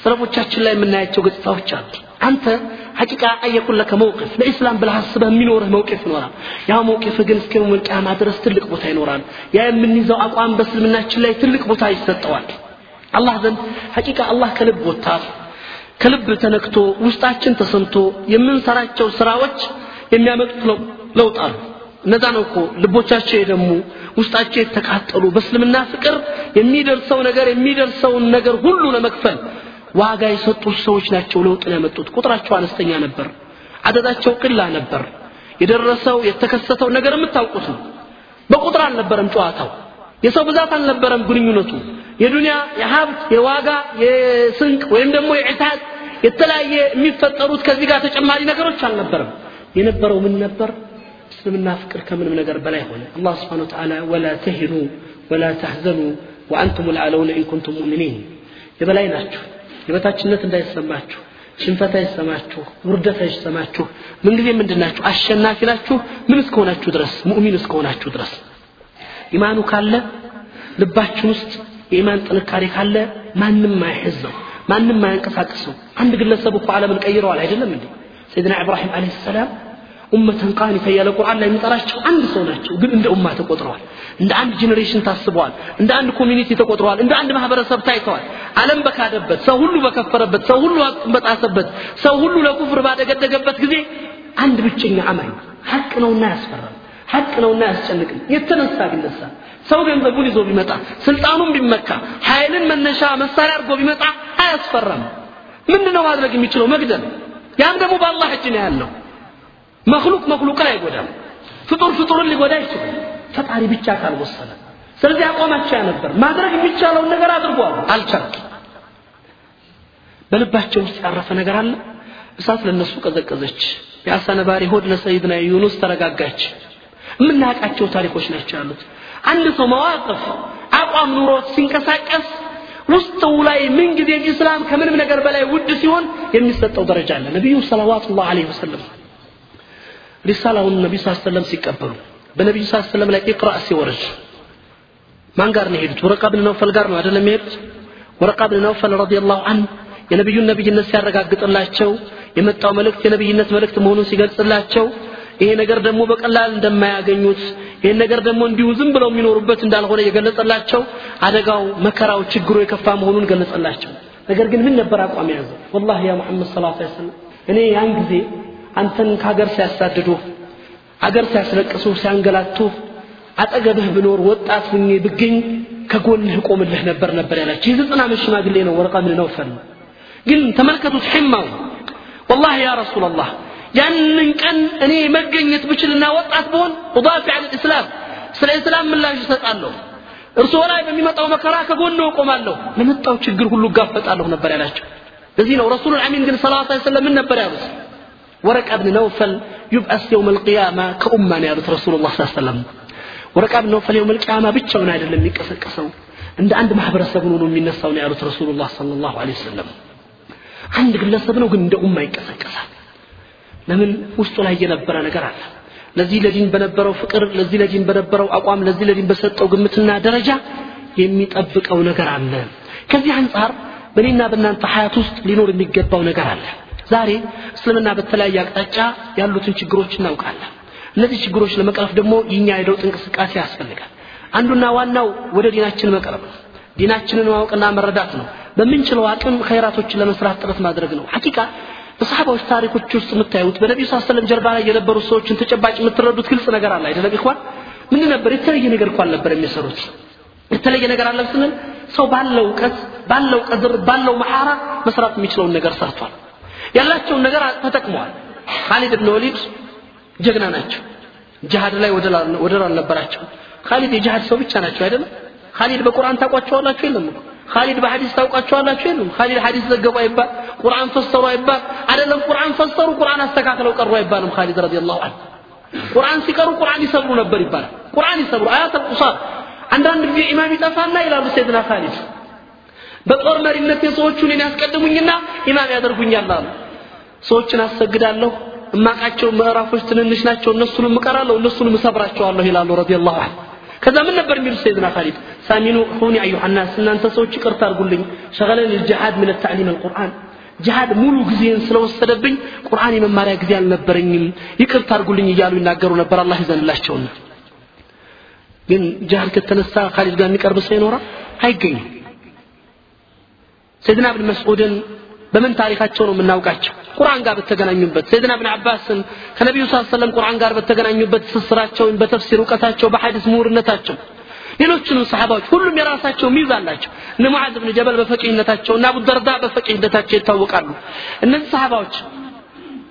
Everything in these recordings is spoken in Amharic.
ሰለፎቻችን ላይ የምናያቸው ገጽታዎች አሉ። አንተ ሐቂቃ አየኩን ለከ መውቅፍ ለኢስላም ብለህ አስበህ የሚኖርህ መውቅፍ ይኖራል። ያ መውቅፍ ግን እስከ የውመል ድረስ ትልቅ ቦታ ይኖራል። ያ የምንይዘው አቋም በእስልምናችን ላይ ትልቅ ቦታ ይሰጠዋል። አላህ ዘንድ ሐቂቃ አላህ ከልብ ወጥቷል። ከልብ ተነክቶ ውስጣችን ተሰምቶ የምንሰራቸው ስራዎች የሚያመጡት ለውጥ አሉ። እነዛ ነው እኮ ልቦቻቸው የደሙ ውስጣቸው የተቃጠሉ በእስልምና ፍቅር የሚደርሰው ነገር የሚደርሰውን ነገር ሁሉ ለመክፈል ዋጋ የሰጡት ሰዎች ናቸው ለውጥን ያመጡት። ቁጥራቸው አነስተኛ ነበር። አደዳቸው ቅላ ነበር። የደረሰው የተከሰተው ነገር የምታውቁት ነው። በቁጥር አልነበረም ጨዋታው። የሰው ብዛት አልነበረም ግንኙነቱ። የዱንያ የሀብት የዋጋ የስንቅ ወይም ደግሞ የዕታድ የተለያየ የሚፈጠሩት ከዚህ ጋር ተጨማሪ ነገሮች አልነበረም። የነበረው ምን ነበር? እስልምና ፍቅር ከምንም ነገር በላይ ሆነ። አላህ ስብሓን ወተዓላ ወላ ተሂኑ ولا تحزنوا وأنتم الأعلون إن كنتم مؤمنين። የበላይ ናችሁ የበታችነት እንዳይሰማችሁ ሽንፈት አይሰማችሁ ውርደት አይሰማችሁ። ምንጊዜ ምንድን ናችሁ አሸናፊ ናችሁ። ምን እስከሆናችሁ ድረስ? ሙእሚን እስከሆናችሁ ድረስ። ኢማኑ ካለ ልባችን ውስጥ የኢማን ጥንካሬ ካለ ማንም አይሕዘው ማንም አያንቀሳቅሰው አንድ ግለሰብ እኮ ዓለምን ቀይረዋል አይደለም እንዴ? ሰይድና ኢብራሂም عليه السلام أمة قانتا እያለ ቁርአን ላይ የሚጠራቸው አንድ ሰው ናቸው ግን እንደ ኡማ ተቆጥረዋል እንደ አንድ generation ታስበዋል እንደ አንድ community ተቆጥረዋል እንደ አንድ ማህበረሰብ ታይተዋል ዓለም በካደበት ሰው ሁሉ በከፈረበት ሰው ሁሉ ሀቅን በጣሰበት ሰው ሁሉ ለኩፍር ባደገደገበት ጊዜ አንድ ብቸኛ አማኝ ሀቅ ነውና ያስፈራል። ሀቅ ነውና ያስጨንቅም የተነሳ ቢነሳ ሰው ገንዘቡን ይዞ ቢመጣ ስልጣኑን ቢመካ ኃይልን መነሻ መሳሪያ አድርጎ ቢመጣ አያስፈራም። ምንድነው ማድረግ የሚችለው? መግደል። ያም ደግሞ በአላህ እጅ ነው ያለው መክሉቅ መክሉቅን አይጎዳም። ፍጡር ፍጡርን ሊጎዳ አይችልም። ፈጣሪ ብቻ ካልወሰነ። ስለዚህ አቋማቸው ነበር። ማድረግ የሚቻለውን ነገር አድርጓል። አልቻለም። በልባቸው ውስጥ ያረፈ ነገር አለ። እሳት ለነሱ ቀዘቀዘች። የአሳ ነባሪ ሆድ ለሰይድና ዩኑስ ተረጋጋች። የምናውቃቸው ታሪኮች ናቸው ያሉት። አንድ ሰው መዋቅፍ አቋም ኑሮት ሲንቀሳቀስ ውስጡ ላይ ምን ጊዜም ኢስላም ከምንም ነገር በላይ ውድ ሲሆን የሚሰጠው ደረጃ አለ። ነቢዩ ሰለዋቱላህ ዐለይሂ ወሰለም ሪሳላውን ነቢ ስ ሰለም ሲቀበሉ በነቢዩ ስ ሰለም ላይ ኢቅራ ሲወርድ ማን ጋር ነው የሄዱት? ወረቃ ብን ነውፈል ጋር ነው አይደለም የሄዱት? ወረቃ ብን ነውፈል ረዲየላሁ አን የነቢዩን ነቢይነት ሲያረጋግጥላቸው የመጣው መልእክት የነቢይነት መልእክት መሆኑን ሲገልጽላቸው ይሄ ነገር ደግሞ በቀላል እንደማያገኙት ይህን ነገር ደግሞ እንዲሁ ዝም ብለው የሚኖሩበት እንዳልሆነ የገለጸላቸው አደጋው መከራው ችግሩ የከፋ መሆኑን ገለጸላቸው። ነገር ግን ምን ነበር አቋም የያዘው? ወላሂ ያ ሙሐመድ ሰለላሁ ዐለይሂ ወሰለም እኔ ያን ጊዜ አንተን ከሀገር ሲያሳድዱ አገር ሲያስለቅሱ ሲያንገላቱ አጠገብህ ብኖር ወጣት ሁኜ ብገኝ ከጎንህ ቆምልህ ነበር ነበር ያላቸው የዘጠና ዓመት ሽማግሌ ነው ወረቃ ምን ነው ፈል። ግን ተመልከቱት ሕማው ወላሂ ያ ረሱላላህ ያንን ቀን እኔ መገኘት ብችልና ወጣት ብሆን ኡዳፊ አለ እስላም ስለ እስላም ምላሽ እሰጣለሁ። እርስዎ ላይ በሚመጣው መከራ ከጎን እቆማለሁ። ለመጣው ችግር ሁሉ እጋፈጣለሁ ነበር ያላቸው። ለዚህ ነው ረሱሉል አሚን ግን ሰለላሁ ዐለይሂ ወሰለም ምን ነበር ያሉት ወረቃ ብን ነውፈል ዩብአስ የውም አልቅያማ ከኡማ ነው ያሉት ረሱሉላህ ሰለላሁ ዐለይሂ ወሰለም ወረቃ ብን ነውፈል የውም አልቅያማ ብቻውን አይደለም የሚቀሰቀሰው እንደ አንድ ማህበረሰብ ነው የሚነሳው ነው ያሉት ረሱሉላህ ሰለላሁ ዐለይሂ ወሰለም አንድ ግለሰብ ነው ግን እንደ ኡማ ይቀሰቀሳል ለምን? ውስጡ ላይ የነበረ ነገር አለ። ለዚህ ለዲን በነበረው ፍቅር ለዚህ ለዲን በነበረው አቋም ለዚህ ለዲን በሰጠው ግምትና ደረጃ የሚጠብቀው ነገር አለ። ከዚህ አንጻር በእኔና በእናንተ ሀያት ውስጥ ሊኖር የሚገባው ነገር አለ ዛሬ እስልምና በተለያየ አቅጣጫ ያሉትን ችግሮች እናውቃለን። እነዚህ ችግሮች ለመቅረፍ ደግሞ የኛ የለውጥ እንቅስቃሴ ያስፈልጋል። አንዱና ዋናው ወደ ዲናችን መቅረብ ነው። ዲናችንን ማወቅና መረዳት ነው። በምንችለው አቅም ኸይራቶችን ለመስራት ጥረት ማድረግ ነው። ሐቂቃ በሰሃባዎች ታሪኮች ውስጥ የምታዩት በነቢዩ ስ ሰለም ጀርባ ላይ የነበሩ ሰዎችን ተጨባጭ የምትረዱት ግልጽ ነገር አለ አይደለም ይኳን ምን ነበር? የተለየ ነገር እኮ አልነበር የሚሰሩት። የተለየ ነገር አለ ስንል ሰው ባለው እውቀት ባለው ቀድር ባለው مهارة መስራት የሚችለውን ነገር ሰርቷል ያላቸውን ነገር ተጠቅመዋል። ካሊድ ብን ወሊድ ጀግና ናቸው። ጅሃድ ላይ ወደር አልነበራቸው ካሊድ የጅሃድ ሰው ብቻ ናቸው አይደለም ካሊድ በቁርአን ታውቋቸዋላችሁ የለም? ካሊድ በሐዲስ ታውቋቸዋላችሁ የለም? ካሊድ ሐዲስ ዘገቡ አይባል ቁርአን ፈሰሩ አይባል። አይደለም ቁርአን ፈሰሩ ቁርአን አስተካክለው ቀሩ አይባልም ካሊድ رضي الله عنه። ቁርአን ሲቀሩ ቁርአን ይሰብሩ ነበር ይባላል። ቁርአን ይሰብሩ። آيات قصار አንዳንድ ጊዜ ኢማም ይጠፋና ይላሉ ሰይድና ካሊድ በጦር መሪነት የሰዎቹ እኔን ያስቀድሙኝና ኢማም ያደርጉኛል አሉ። ሰዎችን አሰግዳለሁ። እማቃቸው ምዕራፎች ትንንሽ ናቸው እነሱንም እቀራለሁ እነሱንም እሰብራቸዋለሁ ይላሉ رضي الله عنه። ከዛ ምን ነበር የሚሉት ሰይድና ካሊድ ሳሚኑ ሁኒ አዩሃ ናስ እናንተ ሰዎች ይቅርታ አድርጉልኝ። ሸገለን ልጅሃድ ምን ተዕሊም አልቁርአን። ጅሃድ ሙሉ ጊዜን ስለወሰደብኝ ቁርአን የመማሪያ ጊዜ አልነበረኝም። ይቅርታ አድርጉልኝ እያሉ ይናገሩ ነበር። አላህ ይዘንላቸውና ግን ጅሃድ ከተነሳ ካሊድ ጋር የሚቀርብ ሰው ይኖራል? አይገኝም ሰይድና ብን መስዑድን በምን ታሪካቸው ነው የምናውቃቸው? ቁርአን ጋር በተገናኙበት ሰይድና ብን አባስን ከነቢዩ ስ ሰለም ቁርአን ጋር በተገናኙበት ትስስራቸውን በተፍሲር እውቀታቸው በሐዲስ ምሁርነታቸው ሌሎችንም ሰሓባዎች ሁሉም የራሳቸው ميزة አላቸው። እነ ሙዓዝ ብን ጀበል በፈቂህነታቸው እና አቡ ደርዳ በፈቂህነታቸው ይታወቃሉ። እነዚህ ሰሓባዎች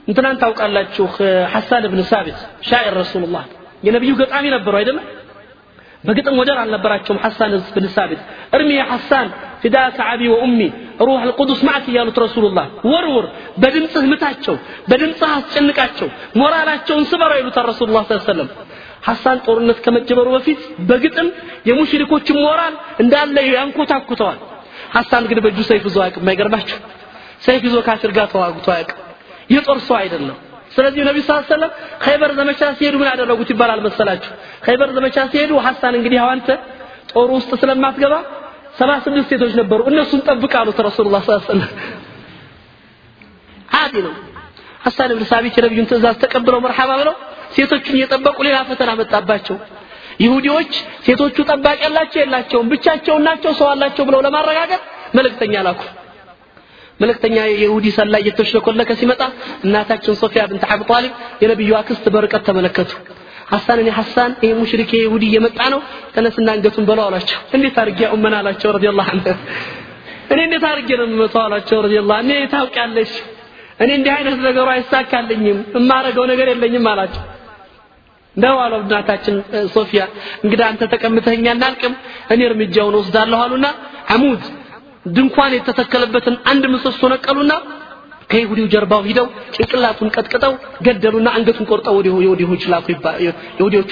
እንትናን ታውቃላችሁ? ሐሳን ብን ሳቢት شاعر رسول الله የነቢዩ ገጣሚ ነበሩ አይደለም በግጥም ወደር አልነበራቸውም ሐሳን ብን ሳቢት። ارم حسان فداك أبي وأمي روح القدس معك እያሉት ረሱሉላህ። ወርውር በድምፅህ ምታቸው በድምፅህ አስጨንቃቸው ሞራላቸውን ስበረው ይሉታል ረሱሉላህ ስ ሰለም ሐሳን ጦርነት ከመጀመሩ በፊት በግጥም የሙሽሪኮችን ሞራል እንዳለ ያንኮታኩተዋል። ሐሳን ግን በእጁ ሰይፍ ይዞ አያውቅም። የማይገርማችሁ ሰይፍ ይዞ ካፊር ጋር ተዋግቶ አያውቅም። የጦር ሰው አይደለም። ስለዚህ ነቢ ስ ሰለም ኸይበር ዘመቻ ሲሄዱ ምን አደረጉት ይባላል መሰላችሁ? ኸይበር ዘመቻ ሲሄዱ ሐሳን እንግዲህ አዋንተ ጦር ውስጥ ስለማትገባ ሰባ ስድስት ሴቶች ነበሩ። እነሱን ጠብቅ አሉት ረሱሉላህ ሰለም አዲ ነው። ሐሳን ብን ሳቢት የነቢዩን ትእዛዝ ተቀብለው مرحبا ብለው ሴቶቹን እየጠበቁ ሌላ ፈተና መጣባቸው። ይሁዲዎች ሴቶቹ ጠባቂ ያላቸው የላቸውም ብቻቸውን ናቸው ሰው አላቸው ብለው ለማረጋገጥ መልእክተኛ ላኩ። መልእክተኛ የይሁዲ ሰላይ እየተሽለኮለከ ሲመጣ እናታችን ሶፊያ ብንት አቡ ጣሊብ የነቢዩ አክስት በርቀት ተመለከቱ ሐሳን እኔ ሐሳን ይሄ ሙሽሪክ ይሁዲ እየመጣ ነው። ተነስና አንገቱን በለው አላቸው እንዴት አድርጌ ኡመና አላቸው? ረዲየላሁ ዐንሁ እኔ እንዴት አድርጌ ነው የምመታው አላቸው ረዲየላሁ እኔ ታውቂያለሽ እኔ እንዲህ አይነት ነገሩ አይሳካልኝም የማረገው ነገር የለኝም አላቸው። ነው አለው እናታችን ሶፊያ እንግዲህ አንተ ተቀምተኛ እናልቅም እኔ እርምጃውን ወስዳለሁ አሉና አሙድ ድንኳን የተተከለበትን አንድ ምሰሶ ነቀሉና ከይሁዲው ጀርባው ሂደው ጭንቅላቱን ቀጥቅጠው ገደሉና አንገቱን ቆርጠው የይሁዲዎቹ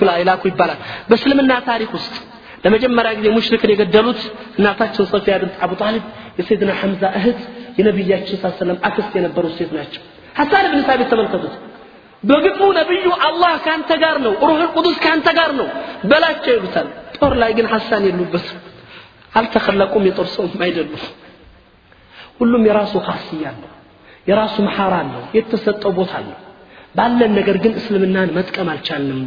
ላይ ላኩ ይባላል። በእስልምና ታሪክ ውስጥ ለመጀመሪያ ጊዜ ሙሽሪክን የገደሉት እናታችን ሶፊያ ብንት አቡ ጣሊብ የሰይድና ሐምዛ እህት የነቢያችን ሳ አክስት የነበሩ ሴት ናቸው። ሐሳን ብን ሳቢት ተመልከቱት። በግጥሙ ነብዩ አላህ ካንተ ጋር ነው روح القدس ካንተ ጋር ነው በላቸው ይሉታል። ጦር ላይ ግን ሐሳን የሉበትም። አልተኸለቁም የጦር ሰውም አይደሉም። ሁሉም የራሱ خاصية አለው የራሱ مهارة አለው የተሰጠው ቦታ አለው። ባለን ነገር ግን እስልምናን መጥቀም አልቻልንም።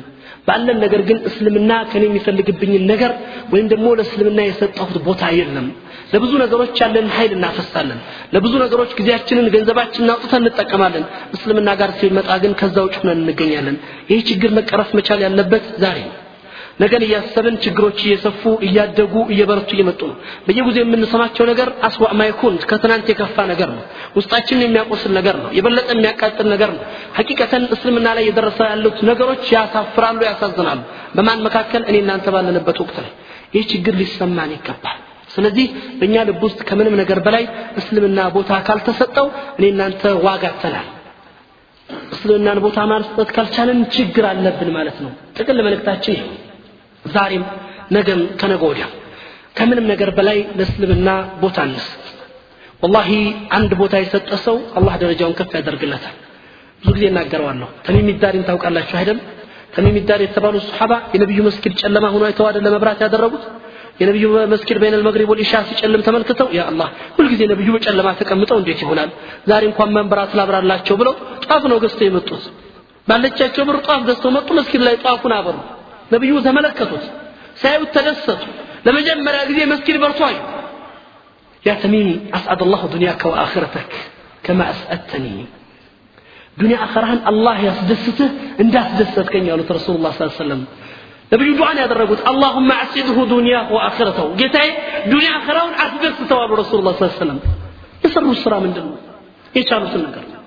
ባለን ነገር ግን እስልምና ከኔ የሚፈልግብኝን ነገር ወይም ደግሞ ለእስልምና የሰጠሁት ቦታ የለም። ለብዙ ነገሮች ያለን ኃይል እናፈሳለን። ለብዙ ነገሮች ጊዜያችንን ገንዘባችንን አውጥተን እንጠቀማለን። እስልምና ጋር ሲመጣ ግን ከዛ ውጭ ሆነን እንገኛለን። ይህ ችግር መቀረፍ መቻል ያለበት ዛሬ ነው ነገን እያሰብን ችግሮች እየሰፉ እያደጉ እየበረቱ እየመጡ ነው። በየጊዜው የምንሰማቸው ነገር አስዋ ማይኩን ከትናንት የከፋ ነገር ነው። ውስጣችንን የሚያቆስል ነገር ነው። የበለጠ የሚያቃጥል ነገር ነው። ሐቂቀተን እስልምና ላይ የደረሰ ያሉት ነገሮች ያሳፍራሉ ያሳዝናሉ። በማን መካከል? እኔ እናንተ ባለንበት ወቅት ላይ። ይህ ችግር ሊሰማን ይገባል። ስለዚህ በእኛ ልብ ውስጥ ከምንም ነገር በላይ እስልምና ቦታ ካልተሰጠው እኔ እናንተ ዋጋ አጥተናል። እስልምናን ቦታ ማስጠት ካልቻለን ችግር አለብን ማለት ነው። ጥቅል መልእክታችን ይሄ ዛሬም ነገም ከነገ ወዲያ። ከምንም ነገር በላይ ለእስልምና ቦታ እንስጥ። ወላሂ አንድ ቦታ የሰጠ ሰው አላህ ደረጃውን ከፍ ያደርግለታል። ብዙ ጊዜ እናገረዋለሁ። ተሚም ዳሪን ታውቃላችሁ አይደል? ተሚም የተባሉ ሰሓባ የነቢዩ መስጊድ ጨለማ ሆኖ አይደል ለመብራት ያደረጉት? የነቢዩ መስጊድ በይነ ልመግሪብ ወልኢሻ ሲጨልም ተመልክተው ያ አላህ ሁልጊዜ ነቢዩ በጨለማ ተቀምጠው እንዴት ይሆናል? ዛሬ እንኳን መንበራት ላብራላቸው ብለው ጧፍ ነው ገዝተው የመጡት። ባለቻቸው ብር ጧፍ ገዝተው መጡ መስጊድ ላይ ጧፉን አበሩ ነቢዩ ተመለከቱት። ሳያዩት ተደሰቱ። ለመጀመሪያ ጊዜ መስጊድ በርቶ አዩ ያ ተሚም አስዓድ አላሁ ዱንያከ ወአኽረተክ ከማ አስአድተኒ ዱንያ አኸራህን አላህ ያስደስትህ እንዳስደሰትከኝ አሉት ረሱሉላ ስ ሰለም ነቢዩ ዱዓን ያደረጉት። አላሁመ አስድሁ ዱንያ ወአኽረተው ጌታዬ ዱንያ አኸራውን አስደስተው አሉ ረሱሉላ ስ ሰለም የሰሩት ስራ ምንድን ነው የቻሉትን ነገር ነው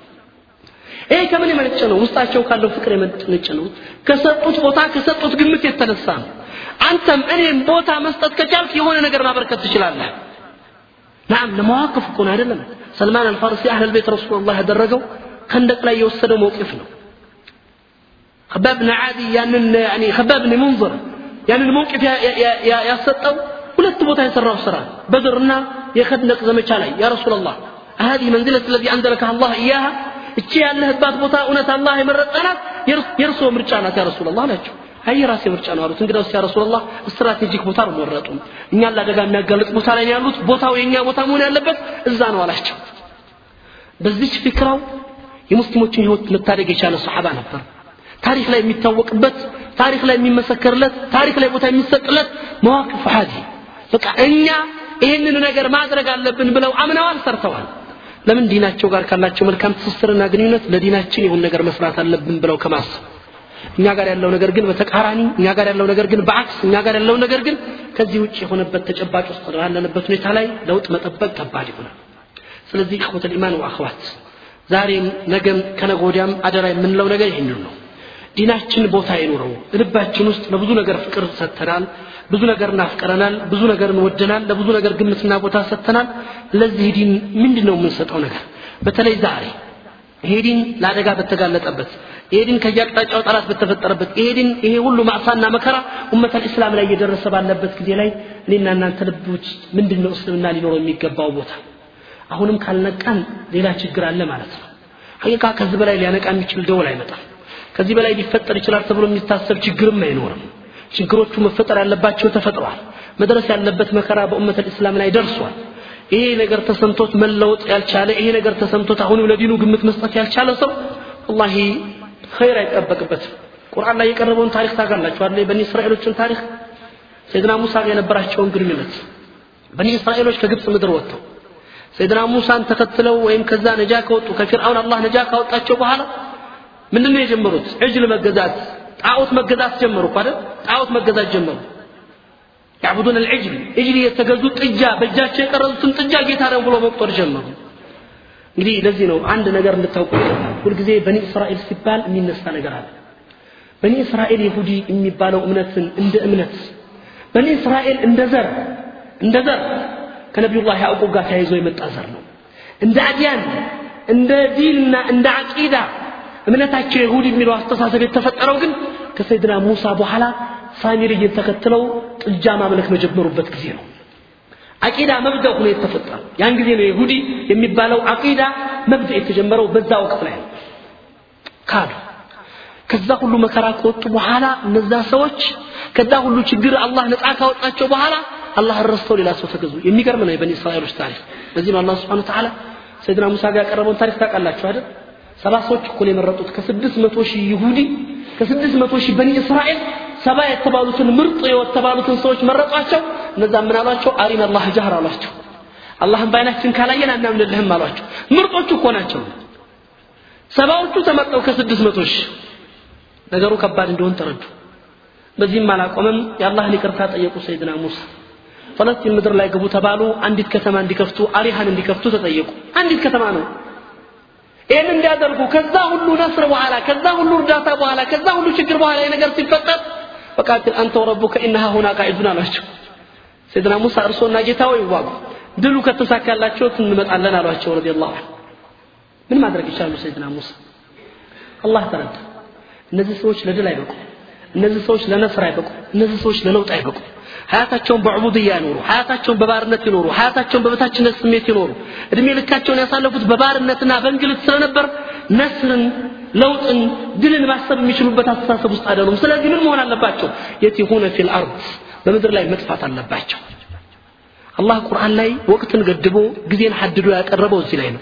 ይሄ ከምን የመነጨ ነው ውስጣቸው ካለው ፍቅር የመነጨ ነው ከሰጡት ቦታ ከሰጡት ግምት የተነሳ ነው አንተም እኔም ቦታ መስጠት ከቻልክ የሆነ ነገር ማበርከት ትችላለህ ናም ለመዋቅፍ እኮ ነው አይደለም ሰልማን አልፋርሲ አህል ቤት ረሱሉላህ ያደረገው ከንደቅ ላይ የወሰደው መውቂፍ ነው خباب بن عادي ያንን يعني خباب بن منظر ያንን መውቂፍ ያሰጠው ሁለት ቦታ የሰራው ስራ በድርና የኸንደቅ ዘመቻ ላይ ያ ረሱላህ هذه منزلة الذي أنزلك الله إياها እቺ ያለህባት ቦታ እውነት አላህ የመረጠናት የእርስዎ ምርጫ ናት يا رسول الله ናቸው አይ የራሴ ምርጫ ነው አሉት። እንግዲያውስ يا رسول الله strategic ቦታ ነው መረጡ እኛን ለአደጋ የሚያጋልጥ ቦታ ላይ ያሉት። ቦታው የእኛ ቦታ መሆን ያለበት እዛ ነው አላቸው። በዚች ፊክራው የሙስሊሞችን ህይወት መታደግ የቻለ ሰሓባ ነበር። ታሪክ ላይ የሚታወቅበት ታሪክ ላይ የሚመሰከርለት ታሪክ ላይ ቦታ የሚሰጥለት مواقف هذه። በቃ እኛ ይህንን ነገር ማድረግ አለብን ብለው አምነዋል ሰርተዋል ለምን ዲናቸው ጋር ካላቸው መልካም ትስስርና ግንኙነት ለዲናችን የሆን ነገር መስራት አለብን ብለው ከማሰብ? እኛ ጋር ያለው ነገር ግን በተቃራኒ እኛ ጋር ያለው ነገር ግን በአክስ እኛ ጋር ያለው ነገር ግን ከዚህ ውጭ የሆነበት ተጨባጭ ውስጥ ያለንበት ሁኔታ ላይ ለውጥ መጠበቅ ከባድ ይሆናል። ስለዚህ ኢኽወት ልኢማን ወአኽዋት ዛሬም ነገም ከነጎዲያም አደራ የምንለው ነገር ይህንን ነው። ዲናችን ቦታ ይኑረው ልባችን ውስጥ ለብዙ ነገር ፍቅር ሰጥተናል። ብዙ ነገር እናፍቀረናል ብዙ ነገር እንወደናል ለብዙ ነገር ግምትና ቦታ ሰጥተናል። ለዚህ ዲን ምንድን ነው የምንሰጠው ነገር? በተለይ ዛሬ ይሄ ዲን ለአደጋ በተጋለጠበት ይሄ ዲን ከየአቅጣጫው ጠላት በተፈጠረበት ይሄ ዲን ይሄ ሁሉ ማዕሳና መከራ ኡመት አልእስላም ላይ እየደረሰ ባለበት ጊዜ ላይ እኔና እናንተ ልቦች ምንድን ነው እስልምና ሊኖረው የሚገባው ቦታ? አሁንም ካልነቃን ሌላ ችግር አለ ማለት ነው። ሀቂቃ ከዚህ በላይ ሊያነቃ የሚችል ደወል አይመጣም። ከዚህ በላይ ሊፈጠር ይችላል ተብሎ የሚታሰብ ችግርም አይኖርም ችግሮቹ መፈጠር ያለባቸው ተፈጥረዋል መድረስ ያለበት መከራ በኡመት ልእስላም ላይ ደርሷል። ይሄ ነገር ተሰምቶት መለወጥ ያልቻለ ይሄ ነገር ተሰምቶት አሁንም ለዲኑ ግምት መስጠት ያልቻለ ሰው ወላሂ ኸይር አይጠበቅበትም። ቁርአን ላይ የቀረበውን ታሪክ ታውቃላችሁ አይደል? በኒ እስራኤሎችን ታሪክ። ሰይድና ሙሳ ጋር የነበራቸውን ግንኙነት። በኒ እስራኤሎች ከግብፅ ምድር ወጥተው ሰይድና ሙሳን ተከትለው ወይም ከዛ ነጃ ከወጡ ከፊርአውን አላህ ነጃ ካወጣቸው በኋላ ምንድን ነው የጀመሩት? ዕጅል መገዛት ጣዖት መገዛት ጀመሩ እኮ አይደል? ጣዖት መገዛት ጀመሩ። ያዕቡዱን አልዕጅል እጅል የተገዙ ጥጃ በእጃቸው የቀረጹትን ጥጃ ጌታ ነው ብሎ መቁጠር ጀመሩ። እንግዲህ ለዚህ ነው አንድ ነገር እንድታውቁ ሁልጊዜ በኒ እስራኤል ሲባል የሚነሳ ነገር አለ። በኒ እስራኤል ይሁዲ የሚባለው እምነትን እንደ እምነት በኒ እስራኤል እንደ ዘር እንደ ዘር ከነቢዩላህ ያዕቁብ ጋር ተያይዞ የመጣ ዘር ነው። እንደ አድያን እንደ ዲንና እንደ አቂዳ እምነታቸው ይሁድ የሚለው አስተሳሰብ የተፈጠረው ግን ከሰይድና ሙሳ በኋላ ሳሚርይን ተከትለው ጥጃ ማምለክ በጀመሩበት ጊዜ ነው። አቂዳ መብዳ ሆኖ የተፈጠረው። ያን ጊዜ ነው ይሁዲ የሚባለው አቂዳ መብዳ የተጀመረው በዛ ወቅት ላይ ነው። ካዱ ከዛ ሁሉ መከራ ከወጡ በኋላ እነዛ ሰዎች ከዛ ሁሉ ችግር አላህ ነፃ ካወጣቸው በኋላ አላህ ረስተው ሌላ ሰው ተገዙ። የሚገርም ነው የበኒ እስራኤሎች ታሪክ። በዚህ አላህ ስብሓን ተዓላ ሰይድና ሙሳ ጋር ያቀረበውን ታሪክ ታውቃላችሁ አይደል ሰባ ሰዎች እኮ ነው የመረጡት። ከስድስት መቶ ሺህ ይሁዲ ከስድስት መቶ ሺህ በኒ እስራኤል ሰባ የተባሉትን ምርጥ የተባሉትን ሰዎች መረጧቸው። እነዛ ምን አሏቸው? አሪን አላህ ጃህር አሏቸው። አላህን በአይናችን ካላየን አናምንልህም አሏቸው። ምርጦቹ እኮ ናቸው። ሰባዎቹ ተመርጠው ከስድስት መቶ ሺህ። ነገሩ ከባድ እንደሆን ተረዱ። በዚህም አላቆመም የአላህን ይቅርታ ጠየቁ ሰይድና ሙሳ። ፈለስጢን ምድር ላይ ግቡ ተባሉ። አንዲት ከተማ እንዲከፍቱ አሪሃን እንዲከፍቱ ተጠየቁ። አንዲት ከተማ ነው ይህን እንዲያደርጉ ከዛ ሁሉ ነስር በኋላ ከዛ ሁሉ እርዳታ በኋላ ከዛ ሁሉ ችግር በኋላ ነገር ሲፈጠር ፈቃትል አንተ ወረቡከ ኢነሃ ሁና ቃዒዱን አሏቸው ሰይድና ሙሳ እርሶና ጌታ ወይ ዋጉ ድሉ ከተሳካላቸው እንመጣለን አሏቸው ረዲየላሁ ዐንሁ። ምን ማድረግ ይችላሉ ሰይድና ሙሳ? አላህ ተረዳ። እነዚህ ሰዎች ለድል አይበቁም። እነዚህ ሰዎች ለነስር አይበቁም። እነዚህ ሰዎች ለለውጥ አይበቁም ሀያታቸውን በዕቡድያ ይኖሩ ሀያታቸውን በባርነት ይኖሩ ሀያታቸውን በበታችነት ስሜት ይኖሩ። እድሜ ልካቸውን ያሳለፉት በባርነትና በእንግልት ስለነበር ነስርን ለውጥን ድልን ማሰብ የሚችሉበት አስተሳሰብ ውስጥ አይደሉም። ስለዚህ ምን መሆን አለባቸው? يتيهون في الأرض በምድር ላይ መጥፋት አለባቸው። አላህ ቁርአን ላይ ወቅትን ገድቦ ጊዜን ሐድዶ ያቀረበው እዚህ ላይ ነው።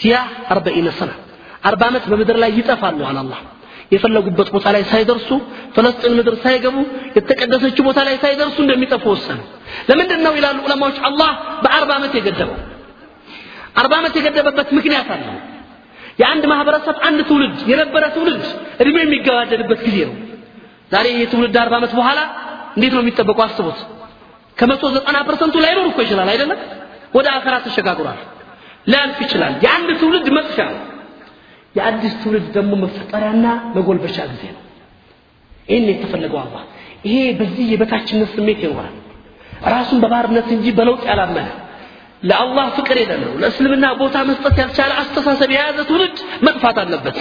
ቲያ أربعين سنة አርባ ዓመት በምድር ላይ ይጠፋሉ አለ አላህ የፈለጉበት ቦታ ላይ ሳይደርሱ ፈለስጢን ምድር ሳይገቡ የተቀደሰችው ቦታ ላይ ሳይደርሱ እንደሚጠፉ ወሰነ ለምንድን ነው ይላሉ ዑለማዎች? አላህ በአርባ ዓመት የገደበው። አርባ ዓመት የገደበበት ምክንያት አለ። የአንድ ማህበረሰብ አንድ ትውልድ የነበረ ትውልድ እድሜ የሚገባደድበት ጊዜ ነው። ዛሬ ይህ ትውልድ አርባ ዓመት በኋላ እንዴት ነው የሚጠበቀው? አስቡት። ከመቶ ዘጠና ፐርሰንቱ ላይኖር እኮ ይችላል አይደለም? ወደ አኸራ ተሸጋግሯል። ሊያልፍ ይችላል። የአንድ ትውልድ መጥፊያ ነው የአዲስ ትውልድ ደግሞ መፈጠሪያና መጎልበቻ ጊዜ ነው። ይህን የተፈለገው አላህ። ይሄ በዚህ የበታችነት ስሜት ይኖራል። ራሱን በባርነት እንጂ በለውጥ ያላመነ ለአላህ ፍቅር የሌለው ለእስልምና ቦታ መስጠት ያልቻለ አስተሳሰብ የያዘ ትውልድ መጥፋት አለበት።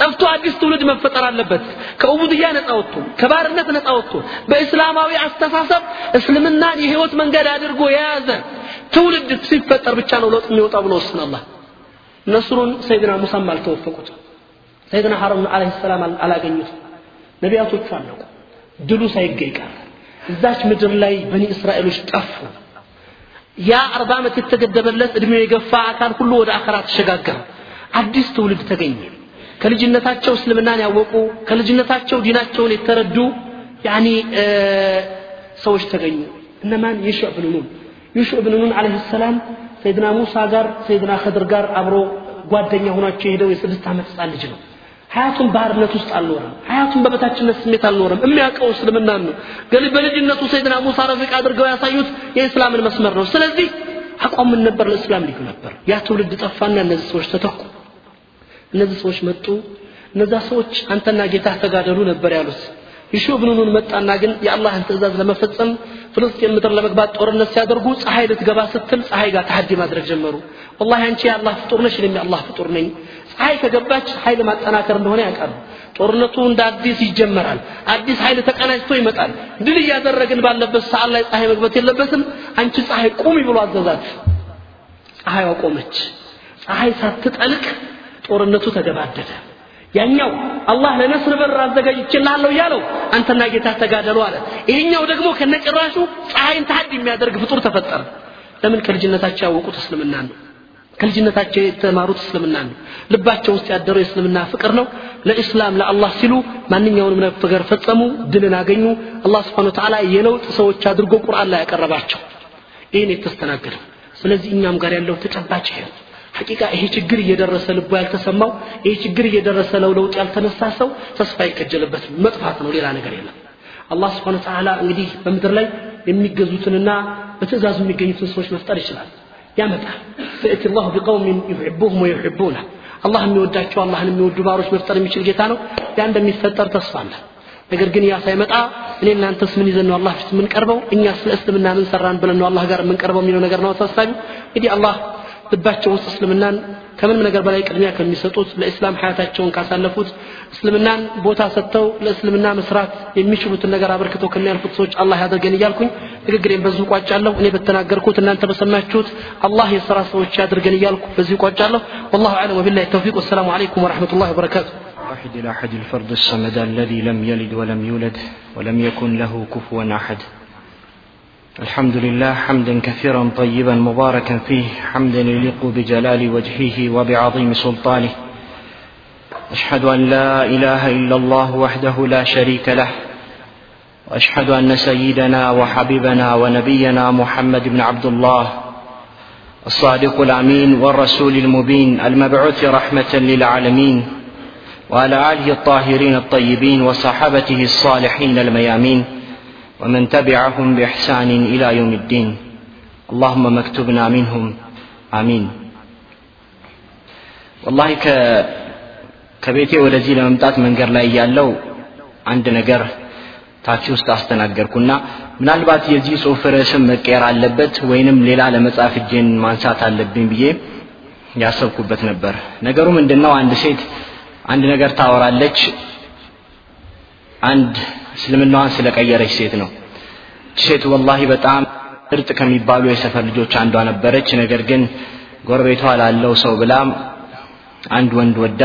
ጠፍቶ አዲስ ትውልድ መፈጠር አለበት። ከኡቡድያ ነፃ ወጥቶ ከባርነት ነፃ ወጥቶ በእስላማዊ አስተሳሰብ እስልምናን የህይወት መንገድ አድርጎ የያዘ ትውልድ ሲፈጠር ብቻ ነው ለውጥ የሚወጣ ብሎ ወስን አላህ ነስሩን ሰይድና ሙሳም አልተወፈቁት። ሰይድና ሀሩን አለይሂ ሰላም አላገኙት ነቢያቶቹ አለቁ። ድሉ ሳይገኝ ቀረ። እዛች ምድር ላይ በኒ እስራኤሎች ጠፉ። ያ አርባ ዓመት የተገደበለት እድሜው የገፋ አካል ሁሉ ወደ አኸራ ተሸጋገረ። አዲስ ትውልድ ተገኘ። ከልጅነታቸው እስልምናን ያወቁ ከልጅነታቸው ዲናቸውን የተረዱ ያኒ ሰዎች ተገኙ። እነማን? የሹዕ ብን ኑን። የሹዕ ብን ኑን አለይሂ ሰላም ሰይድና ሙሳ ጋር ሰይድና ኸድር ጋር አብሮ ጓደኛ ሆኗቸው የሄደው የስድስት ዓመት ህፃን ልጅ ነው። ሀያቱን ባህርነት ውስጥ አልኖረም። ሀያቱን በበታችነት ስሜት አልኖረም። የሚያውቀው እስልምናን ነው። ገል በልጅነቱ ሰይድና ሙሳ ረፊቅ አድርገው ያሳዩት የእስላምን መስመር ነው። ስለዚህ አቋም ምን ነበር? ለእስላም ልዩ ነበር። ያ ትውልድ ጠፋና እነዚህ ሰዎች ተተኩ። እነዚህ ሰዎች መጡ። እነዛ ሰዎች አንተና ጌታ ተጋደሉ ነበር ያሉት። ይሹ ብኑኑን መጣና ግን የአላህን ትእዛዝ ለመፈጸም ፍልስጤን ምድር ለመግባት ጦርነት ሲያደርጉ ፀሐይ ልትገባ ስትል ፀሐይ ጋር ተሐዲ ማድረግ ጀመሩ። ወላሂ አንቺ የአላህ ፍጡር ነሽ እኔም የአላህ ፍጡር ነኝ። ፀሐይ ከገባች ኃይል ማጠናከር እንደሆነ ያውቃሉ። ጦርነቱ እንደ አዲስ ይጀመራል። አዲስ ኃይል ተቀናጅቶ ይመጣል። ድል እያደረግን ባለበት ሰዓት ላይ ፀሐይ መግባት የለበትም። አንቺ ፀሐይ ቁሚ ብሎ አዘዛት። ፀሐይዋ ቆመች። ፀሐይ ሳትጠልቅ ጦርነቱ ተገባደደ ያኛው አላህ ለነስር በር አዘጋጅቼልሃለሁ እያለው አንተና ጌታ ተጋደሉ አለ። ይሄኛው ደግሞ ከነጭራሹ ፀሐይን ተሐድ የሚያደርግ ፍጡር ተፈጠረ። ለምን? ከልጅነታቸው ያወቁት እስልምና ነው። ከልጅነታቸው የተማሩት እስልምና ነው። ልባቸው ውስጥ ያደረው የእስልምና ፍቅር ነው። ለኢስላም ለአላህ ሲሉ ማንኛውንም ነገር ፈጸሙ ድልን አገኙ። አላህ ስብሓን ተዓላ የለውጥ ሰዎች አድርጎ ቁርአን ላይ ያቀረባቸው። ይህን የተስተናገደው ስለዚህ እኛም ጋር ያለው ተጨባጭ ይሄ ነው ሐቂቃ ይሄ ችግር እየደረሰ ልቡ ያልተሰማው ይሄ ችግር እየደረሰ ለው ለውጥ ያልተነሳ ሰው ተስፋ ይከጀልበት መጥፋት ነው ሌላ ነገር የለም። አላህ ስብሓን ተዓላ እንግዲህ በምድር ላይ የሚገዙትንና በትእዛዙ የሚገኙትን ሰዎች መፍጠር ይችላል። ያመጣል። ፈእቲ ላሁ ቢቀውሚን ዩሕቡሁም ወዩሕቡነ። አላህ የሚወዳቸው አላህን የሚወዱ ባሮች መፍጠር የሚችል ጌታ ነው። ያ እንደሚፈጠር ተስፋ አለ። ነገር ግን ያ ሳይመጣ እኔ እናንተስ ምን ይዘን ነው አላህ ፊት የምንቀርበው? እኛ ስለ እስልምና ምን ሰራን ብለን ነው አላህ ጋር የምንቀርበው የሚለው ነገር ነው አሳሳቢ እንግዲህ አላህ ልባቸው ውስጥ እስልምናን ከምንም ነገር በላይ ቅድሚያ ከሚሰጡት ለእስላም ሀያታቸውን ካሳለፉት እስልምናን ቦታ ሰጥተው ለእስልምና መስራት የሚችሉትን ነገር አበርክተው ከሚያልፉት ሰዎች አላህ ያደርገን እያልኩኝ ንግግሬን በዚሁ ቋጫለሁ እኔ በተናገርኩት እናንተ በሰማችሁት አላህ የስራ ሰዎች ያድርገን እያልኩ በዚሁ ቋጫለሁ والله اعلم وبالله التوفيق والسلام عليكم ورحمه الله وبركاته واحد الأحد الفرد الصمد الذي لم يلد ولم يولد ولم يكن له كفوا أحد الحمد لله حمدا كثيرا طيبا مباركا فيه حمدا يليق بجلال وجهه وبعظيم سلطانه. أشهد أن لا إله إلا الله وحده لا شريك له. وأشهد أن سيدنا وحبيبنا ونبينا محمد بن عبد الله الصادق الأمين والرسول المبين المبعوث رحمة للعالمين وعلى آله الطاهرين الطيبين وصحابته الصالحين الميامين. ومن تبعهم بإحسان إلى يوم الدين اللهم مكتبنا منهم آمين والله ك ከቤቴ ወደዚህ ለመምጣት መንገድ ላይ ያለው አንድ ነገር ታክሲ ውስጥ አስተናገርኩና ምናልባት የዚህ ጽሁፍ ርዕስም መቀየር አለበት ወይንም ሌላ ለመጻፍ እጄን ማንሳት አለብኝ ብዬ ያሰብኩበት ነበር ነገሩ ምንድነው አንድ ሴት አንድ ነገር ታወራለች አንድ እስልምናዋን ስለቀየረች ሴት ነው። ሴት ወላሂ በጣም ምርጥ ከሚባሉ የሰፈር ልጆች አንዷ ነበረች። ነገር ግን ጎረቤቷ ላለው ሰው ብላ አንድ ወንድ ወዳ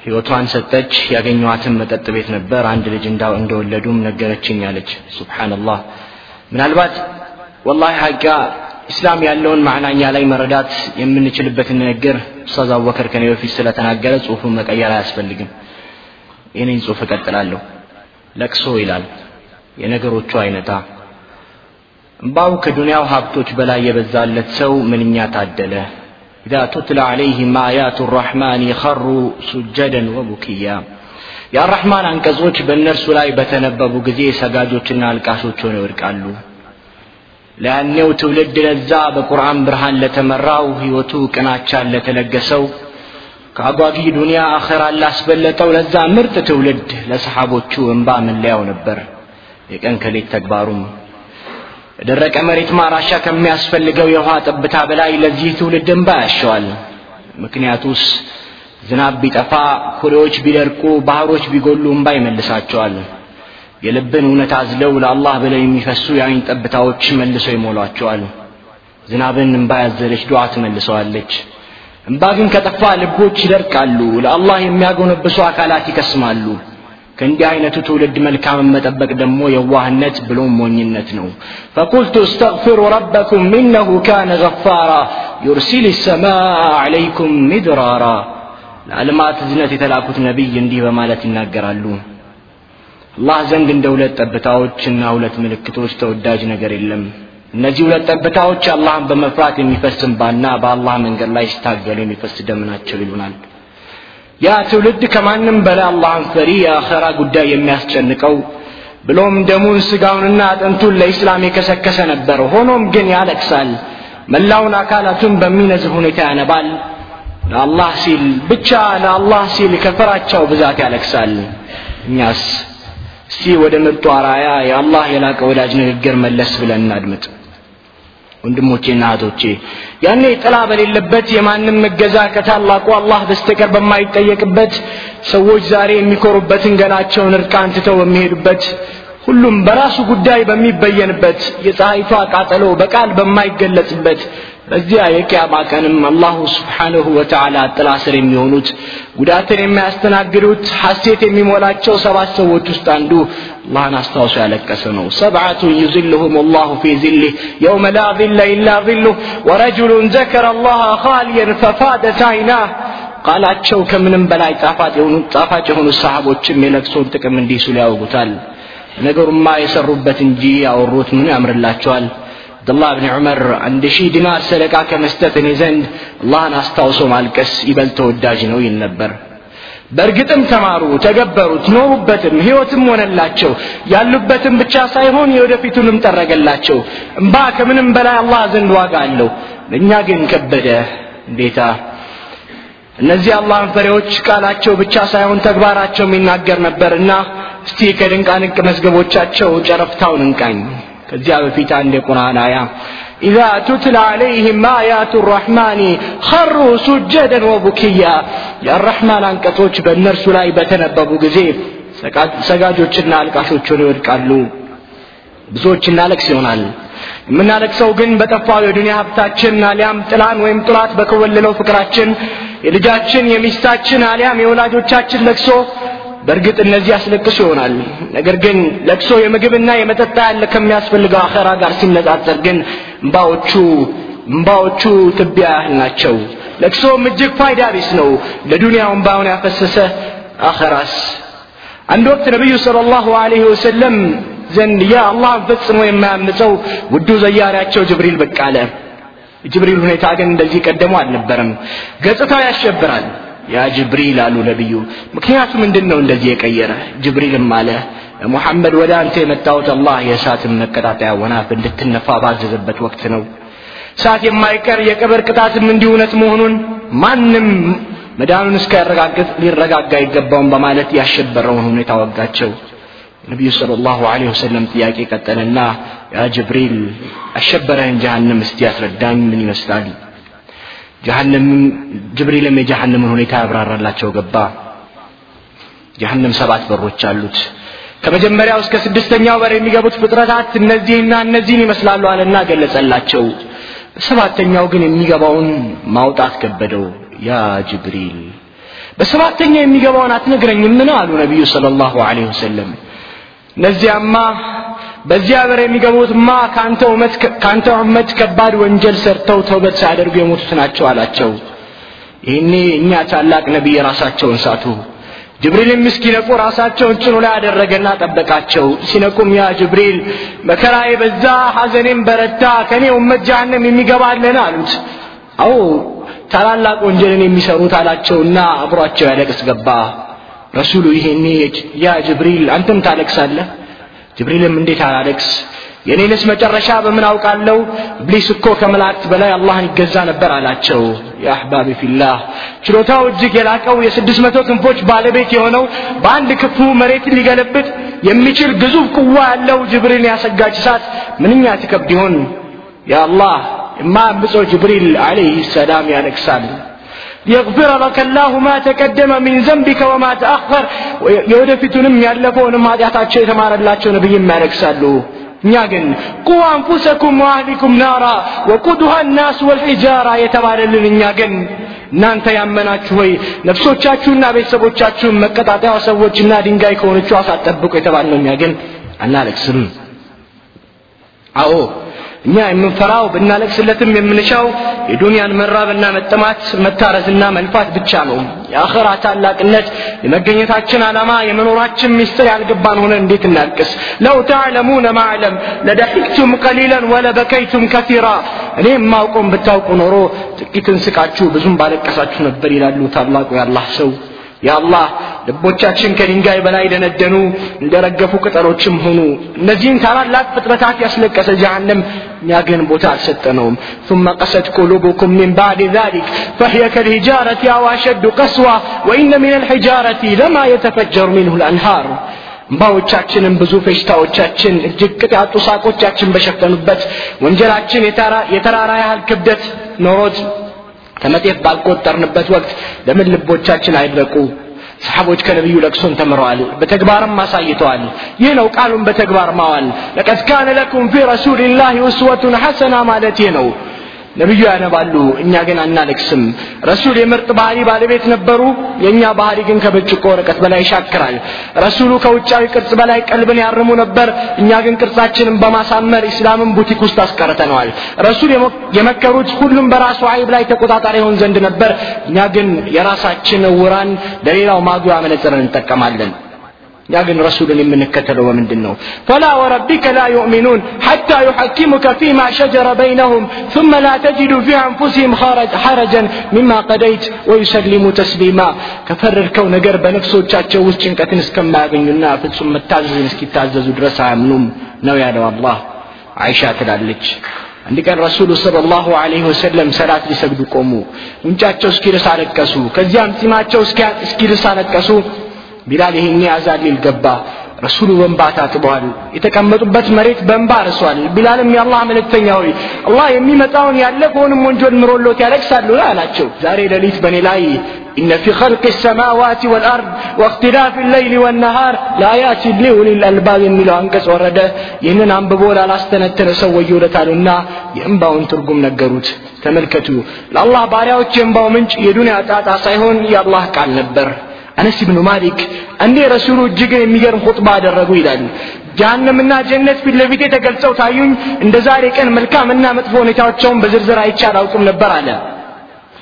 ህይወቷን ሰጠች። ያገኘዋትን መጠጥ ቤት ነበር። አንድ ልጅ እንደወለዱም ነገረችኝ አለች። ሱብሓንላህ ምናልባት ወላሂ ሀቂቃ ኢስላም ያለውን ማዕናኛ ላይ መረዳት የምንችልበትን ንግግር ኡስታዝ አቡበከር ከኔ በፊት ስለተናገረ ጽሁፉን መቀየር አያስፈልግም የኔን ጽሁፍ እቀጥላለሁ። ለቅሶ ይላል። የነገሮቹ አይነታ። እምባው ከዱንያው ሀብቶች በላይ የበዛለት ሰው ምንኛ ታደለ! ኢዛ ቱትላ ዓለይህም አያቱ ራሕማን የኸሩ ሱጀደን ወቡክያ የአራሕማን አንቀጾች በእነርሱ ላይ በተነበቡ ጊዜ ሰጋጆችና አልቃሾች ሆነው ይወድቃሉ። ለያኔው ትውልድ ለዛ በቁርአን ብርሃን ለተመራው ሕይወቱ ቅናቻን ለተለገሰው ከአጓጊ ዱንያ አኸራ ላስበለጠው ለዛ ምርጥ ትውልድ ለሰሓቦቹ እንባ መለያው ነበር? የቀን ከሌት ተግባሩም የደረቀ መሬት ማራሻ ከሚያስፈልገው የውሃ ጠብታ በላይ ለዚህ ትውልድ እንባ ያሸዋል። ምክንያቱስ ዝናብ ቢጠፋ ኩሬዎች ቢደርቁ ባህሮች ቢጎሉ እንባ ይመልሳቸዋል። የልብን እውነት አዝለው ለአላህ ብለው የሚፈሱ የአይን ጠብታዎች መልሰው ይሞሏቸዋል። ዝናብን እንባ ያዘለች ዱዓ ትመልሰዋለች እንባ ግን ከጠፋ ልቦች ይደርቃሉ። ለአላህ የሚያጎነብሱ አካላት ይከስማሉ። ከእንዲህ አይነቱ ትውልድ መልካምን መጠበቅ ደግሞ የዋህነት ብሎም ሞኝነት ነው። ፈቁልቱ እስተግፊሩ ረበኩም ኢነሁ ካነ ገፋራ ዩርሲል ሰማአ ዓለይኩም ሚድራራ። ለዓለማት እዝነት የተላኩት ነቢይ እንዲህ በማለት ይናገራሉ። አላህ ዘንድ እንደ ሁለት ጠብታዎች እና ሁለት ምልክቶች ተወዳጅ ነገር የለም እነዚህ ሁለት ጠብታዎች አላህን በመፍራት የሚፈስ እንባና በአላህ መንገድ ላይ ሲታገሉ የሚፈስ ደም ናቸው ይሉናል። ያ ትውልድ ከማንም በላይ አላህን ፈሪ የአኸራ ጉዳይ የሚያስጨንቀው ብሎም ደሙን ስጋውንና አጥንቱን ለኢስላም የከሰከሰ ነበር። ሆኖም ግን ያለቅሳል። መላውን አካላቱን በሚነዝር ሁኔታ ያነባል። ለአላህ ሲል ብቻ ለአላህ ሲል ከፈራቻው ብዛት ያለቅሳል። እኛስ እስቲ ወደ ምርጡ አራያ የአላህ የላቀ ወዳጅ ንግግር መለስ ብለን እናድምጥ ወንድሞቼና እህቶቼ ያኔ ጥላ በሌለበት የማንም እገዛ ከታላቁ አላህ በስተቀር በማይጠየቅበት ሰዎች ዛሬ የሚኮሩበትን ገላቸውን እርቃን ትተው በሚሄዱበት ሁሉም በራሱ ጉዳይ በሚበየንበት የፀሐይቷ ቃጠሎ በቃል በማይገለጽበት በዚያ የቅያማ ቀንም አላሁ ስብሓንሁ ወተዓላ ጥላ ስር የሚሆኑት ጉዳትን የሚያስተናግዱት ሐሴት የሚሞላቸው ሰባት ሰዎች ውስጥ አንዱ አላህን አስታውሶ ያለቀሰ ነው። ሰብዓቱን ዩዝልሁም አላሁ ፊ ዚልህ የውመ ላ ظለ ኢላ ظሉህ ወረጅሉን ዘከረ አላህ ኻሊየን ፈፋደት አይናህ ቃላቸው ከምንም በላይ ጣፋጭ የሆኑ ሰሃቦችም የለቅሶን ጥቅም እንዲህ ሲሉ ያውጉታል ነገሩማ የሰሩበት እንጂ ያወሩት ምን ያምርላቸዋል አብዱላህ ብን ዑመር አንድ ሺህ ዲናር ሰደቃ ከመስጠት እኔ ዘንድ አላህን አስታውሶ ማልቀስ ይበልጥ ተወዳጅ ነው ይል ነበር። በእርግጥም ተማሩ ተገበሩት ኖሩበትም ህይወትም ሆነላቸው። ያሉበትም ብቻ ሳይሆን የወደፊቱንም ጠረገላቸው። እምባ ከምንም በላይ አላህ ዘንድ ዋጋ አለው። ለእኛ ግን ከበደ እንዴታ! እነዚህ አላህን ፈሪዎች ቃላቸው ብቻ ሳይሆን ተግባራቸው የሚናገር ነበርና እስቲ ከድንቃንቅ መዝገቦቻቸው ጨረፍታውን እንቃኝ ከዚያ በፊት አንድ የቁርአን አያ ኢዛ ቱትላ ዓለይህም አያቱ ራሕማኒ ኸሩ ሱጀደን ወቡክያ የአራሕማን አንቀጾች በእነርሱ ላይ በተነበቡ ጊዜ ሰጋጆችና አልቃሾች ሆነው ይወድቃሉ። ብዙዎች እናለቅስ ይሆናል። የምናለቅሰው ግን በጠፋው የዱንያ ሀብታችን አሊያም ጥላን ወይም ጥላት በከወለለው ፍቅራችን የልጃችን የሚስታችን አሊያም የወላጆቻችን ለቅሶ በእርግጥ እነዚህ ያስለቅሱ ይሆናል ነገር ግን ለቅሶ የምግብና የመጠጣ ያለ ከሚያስፈልገው አኸራ ጋር ሲነጻጸር ግን እምባዎቹ እምባዎቹ ትቢያ ያህል ናቸው ለቅሶም እጅግ ፋይዳ ቢስ ነው ለዱንያው እምባውን ያፈሰሰ አኸራስ አንድ ወቅት ነቢዩ صلى الله عليه وسلم ዘንድ ያ አላህን ፈጽሞ የማያምፀው ውዱ ዘያሪያቸው ጅብሪል ብቅ አለ ጅብሪል ሁኔታ ግን እንደዚህ ቀደሙ አልነበረም ገጽታው ያሸብራል ያ ጅብሪል አሉ ነቢዩ ምክንያቱ ምንድን ነው እንደዚህ የቀየረ ጅብሪልም አለ ሙሐመድ ወደ አንተ የመጣሁት አላህ የእሳትን መቀጣጠያ ወናፍ እንድትነፋ ባዘዘበት ወቅት ነው እሳት የማይቀር የቀብር ቅጣትም እንዲሁ እውነት መሆኑን ማንም መዳኑን እስኪያረጋግጥ ሊረጋጋ አይገባውም በማለት ያሸበረውን ሁኔታ ወጋቸው ነቢዩ صلى الله عليه وسلم ጥያቄ ቀጠለና ያ ጅብሪል አሸበረህን ጀሃነም እስቲ ያስረዳኝ ምን ይመስላል ጀሃነምም ጅብሪልም የጀሃነምን ሁኔታ ያብራራላቸው ገባ። ጀሃነም ሰባት በሮች አሉት። ከመጀመሪያው እስከ ስድስተኛው በር የሚገቡት ፍጥረታት እነዚህና እነዚህን ይመስላሉ አለና ገለጸላቸው። ሰባተኛው ግን የሚገባውን ማውጣት ከበደው። ያ ጅብሪል በሰባተኛው የሚገባውን አትነግረኝም ምን አሉ ነቢዩ ሰለላሁ ዐለይሂ ወሰለም። እነዚያማ በዚያ በር የሚገቡትማ ከአንተ ኡመት ከባድ ወንጀል ሰርተው ተውበት ሳያደርጉ የሞቱት ናቸው አላቸው። ይህኔ እኛ ታላቅ ነቢይ ራሳቸውን ሳቱ። ጅብሪልም እስኪነቁ ራሳቸውን ጭኑ ላይ አደረገና ጠበቃቸው። ሲነቁም ያ ጅብሪል መከራ የበዛ ሐዘኔም በረታ ከእኔ ኡመት ጀሃነም የሚገባለን አሉት። አዎ ታላላቅ ወንጀልን የሚሰሩት አላቸውና አብሯቸው ያለቅስ ገባ። ረሱሉ ይሄኔ ያ ጅብሪል አንተም ታለቅሳለህ ጅብሪልም እንዴት አላለቅስ የኔንስ መጨረሻ በምን አውቃለሁ? ኢብሊስ እኮ ከመላእክት በላይ አላህን ይገዛ ነበር አላቸው። ያ አሕባቢ ፊላህ። ችሎታው እጅግ የላቀው የስድስት መቶ ክንፎች ባለቤት የሆነው በአንድ ክፉ መሬትን ሊገለብጥ የሚችል ግዙፍ ቁዋ ያለው ጅብሪል ያሰጋች እሳት ምንኛ ትከብድ ይሆን? ያ አላህ የማያምፀው ጅብሪል አለይህ ሰላም ያለቅሳል ليغفر لك الله ما تقدم من ذنبك وما تأخر የወደፊቱንም ያለፈውንም ኃጢአታቸው የተማረላቸው ነብይም ያለቅሳሉ እኛ ግን ቁ አንፉሰኩም ወአህሊኩም ናራ ወቁዱሃ ናስ ወልሒጃራ የተባለልን እኛ ግን እናንተ ያመናችሁ ሆይ ነፍሶቻችሁና ቤተሰቦቻችሁን መቀጣጠያ ሰዎችና ድንጋይ ከሆነችው አሳጠብቁ የተባልነው እኛ ግን አናለቅስም አዎ እኛ የምንፈራው ብናለቅስለትም የምንሻው የዱንያን መራብና መጠማት መታረዝና መልፋት ብቻ ነው። የአኸራ ታላቅነት የመገኘታችን ዓላማ የመኖራችን ሚስጥር ያልገባን ሆነ እንዴት እናልቅስ? ለው ተዕለሙነ ማዕለም ለደሒክቱም ቀሊለን ወለበከይቱም ከቲራ እኔ የማውቀውን ብታውቁ ኖሮ ጥቂትን ስቃችሁ ብዙም ባለቀሳችሁ ነበር ይላሉ ታላቁ የአላህ ሰው። የአላህ ልቦቻችን ከድንጋይ በላይ ደነደኑ እንደረገፉ ቅጠሎችም ሆኑ። እነዚህን ታላላቅ ፍጥረታት ያስለቀሰ ጀሃነም እኛ ግን ቦታ አልሰጠነውም ثم قست قلوبكم من بعد ذلك فهي كالهجارة أو أشد قسوة وإن من الحجارة لما يتفجر منه الأنهار እንባዎቻችንን ብዙ ፌሽታዎቻችን እጅግ ቅጥ ያጡ ሳቆቻችን በሸፈኑበት ወንጀላችን የተራራ ያህል ክብደት ኖሮት ከመጤፍ ባልቆጠርንበት ወቅት ለምን ልቦቻችን አይድረቁ ሰሓቦች ከነቢዩ ለቅሶን ተምረዋል በተግባርም አሳይተዋል። ይህ ነው ቃሉን በተግባር ማዋል። ለቀድ ካነ ለኩም ፊ ረሱልላህ እስወቱን ሐሰና ማለት ይህ ነው ነቢዩ ያነባሉ እኛ ግን አናለቅስም። ረሱል የምርጥ ባህሪ ባለቤት ነበሩ የእኛ ባህሪ ግን ከብርጭቆ ወረቀት በላይ ይሻክራል። ረሱሉ ከውጫዊ ቅርጽ በላይ ቀልብን ያርሙ ነበር እኛ ግን ቅርጻችንን በማሳመር ኢስላምን ቡቲክ ውስጥ አስቀርተነዋል። ረሱል የመከሩት ሁሉም በራሱ አይብ ላይ ተቆጣጣሪ ይሆን ዘንድ ነበር እኛ ግን የራሳችን እውራን ለሌላው ማጉያ መነጽርን እንጠቀማለን እኛ ግን ረሱልን የምንከተለው በምንድን ነው ፈላ ወረቢከ ላ ዩእሚኑን ሐታ ዩሐኪሙከ ፊማ ሸጀረ በይነሁም ثم لا تجد في أنفسهم حرجا مما قضيت ويسلموا تسليما ከፈረድከው ነገር በነፍሶቻቸው ውስጥ ጭንቀትን እስከማያገኙና ፍጹም መታዘዝን እስኪታዘዙ ድረስ አያምኑም ነው ያለው አላህ አይሻ ትላለች አንድ ቀን ረሱሉ ሰለላሁ ዐለይሂ ወሰለም ሰላት ሊሰግዱ ቆሙ ጉንጫቸው እስኪርስ አለቀሱ ከዚያም ጺማቸው እስኪርስ አለቀሱ ቢላል ይሄኔ አዛን ሊል ገባ ረሱሉ በእንባ ታጥበዋል የተቀመጡበት መሬት በእንባ ርሷል ቢላልም የአላህ መልእክተኛ ሆይ አላህ የሚመጣውን ያለፈውንም ወንጀል ምሮሎት ያለቅሳሉ አላቸው ዛሬ ሌሊት በእኔ ላይ إن في خلق السماوات والأرض واختلاف الليل والنهار لآيات لأولي الألباب የሚለው አንቀጽ ወረደ ይህንን አንብቦ ላላስተነተነ ሰው ወዮለታሉና የእንባውን ትርጉም ነገሩት ተመልከቱ ለአላህ ባሪያዎች የእንባው ምንጭ የዱንያ ጣጣ ሳይሆን የአላህ ቃል ነበር አነስ ብኑ ማሊክ እንዴ ረሱሉ እጅግን የሚገርም ኹጥባ አደረጉ ይላል ጀሃነምና ጀነት ፊት ለፊቴ ተገልጸው ታዩኝ። እንደ ዛሬ ቀን መልካምና መጥፎ ሁኔታዎቸውን በዝርዝር አይቼ አላውቅም ነበር አለ።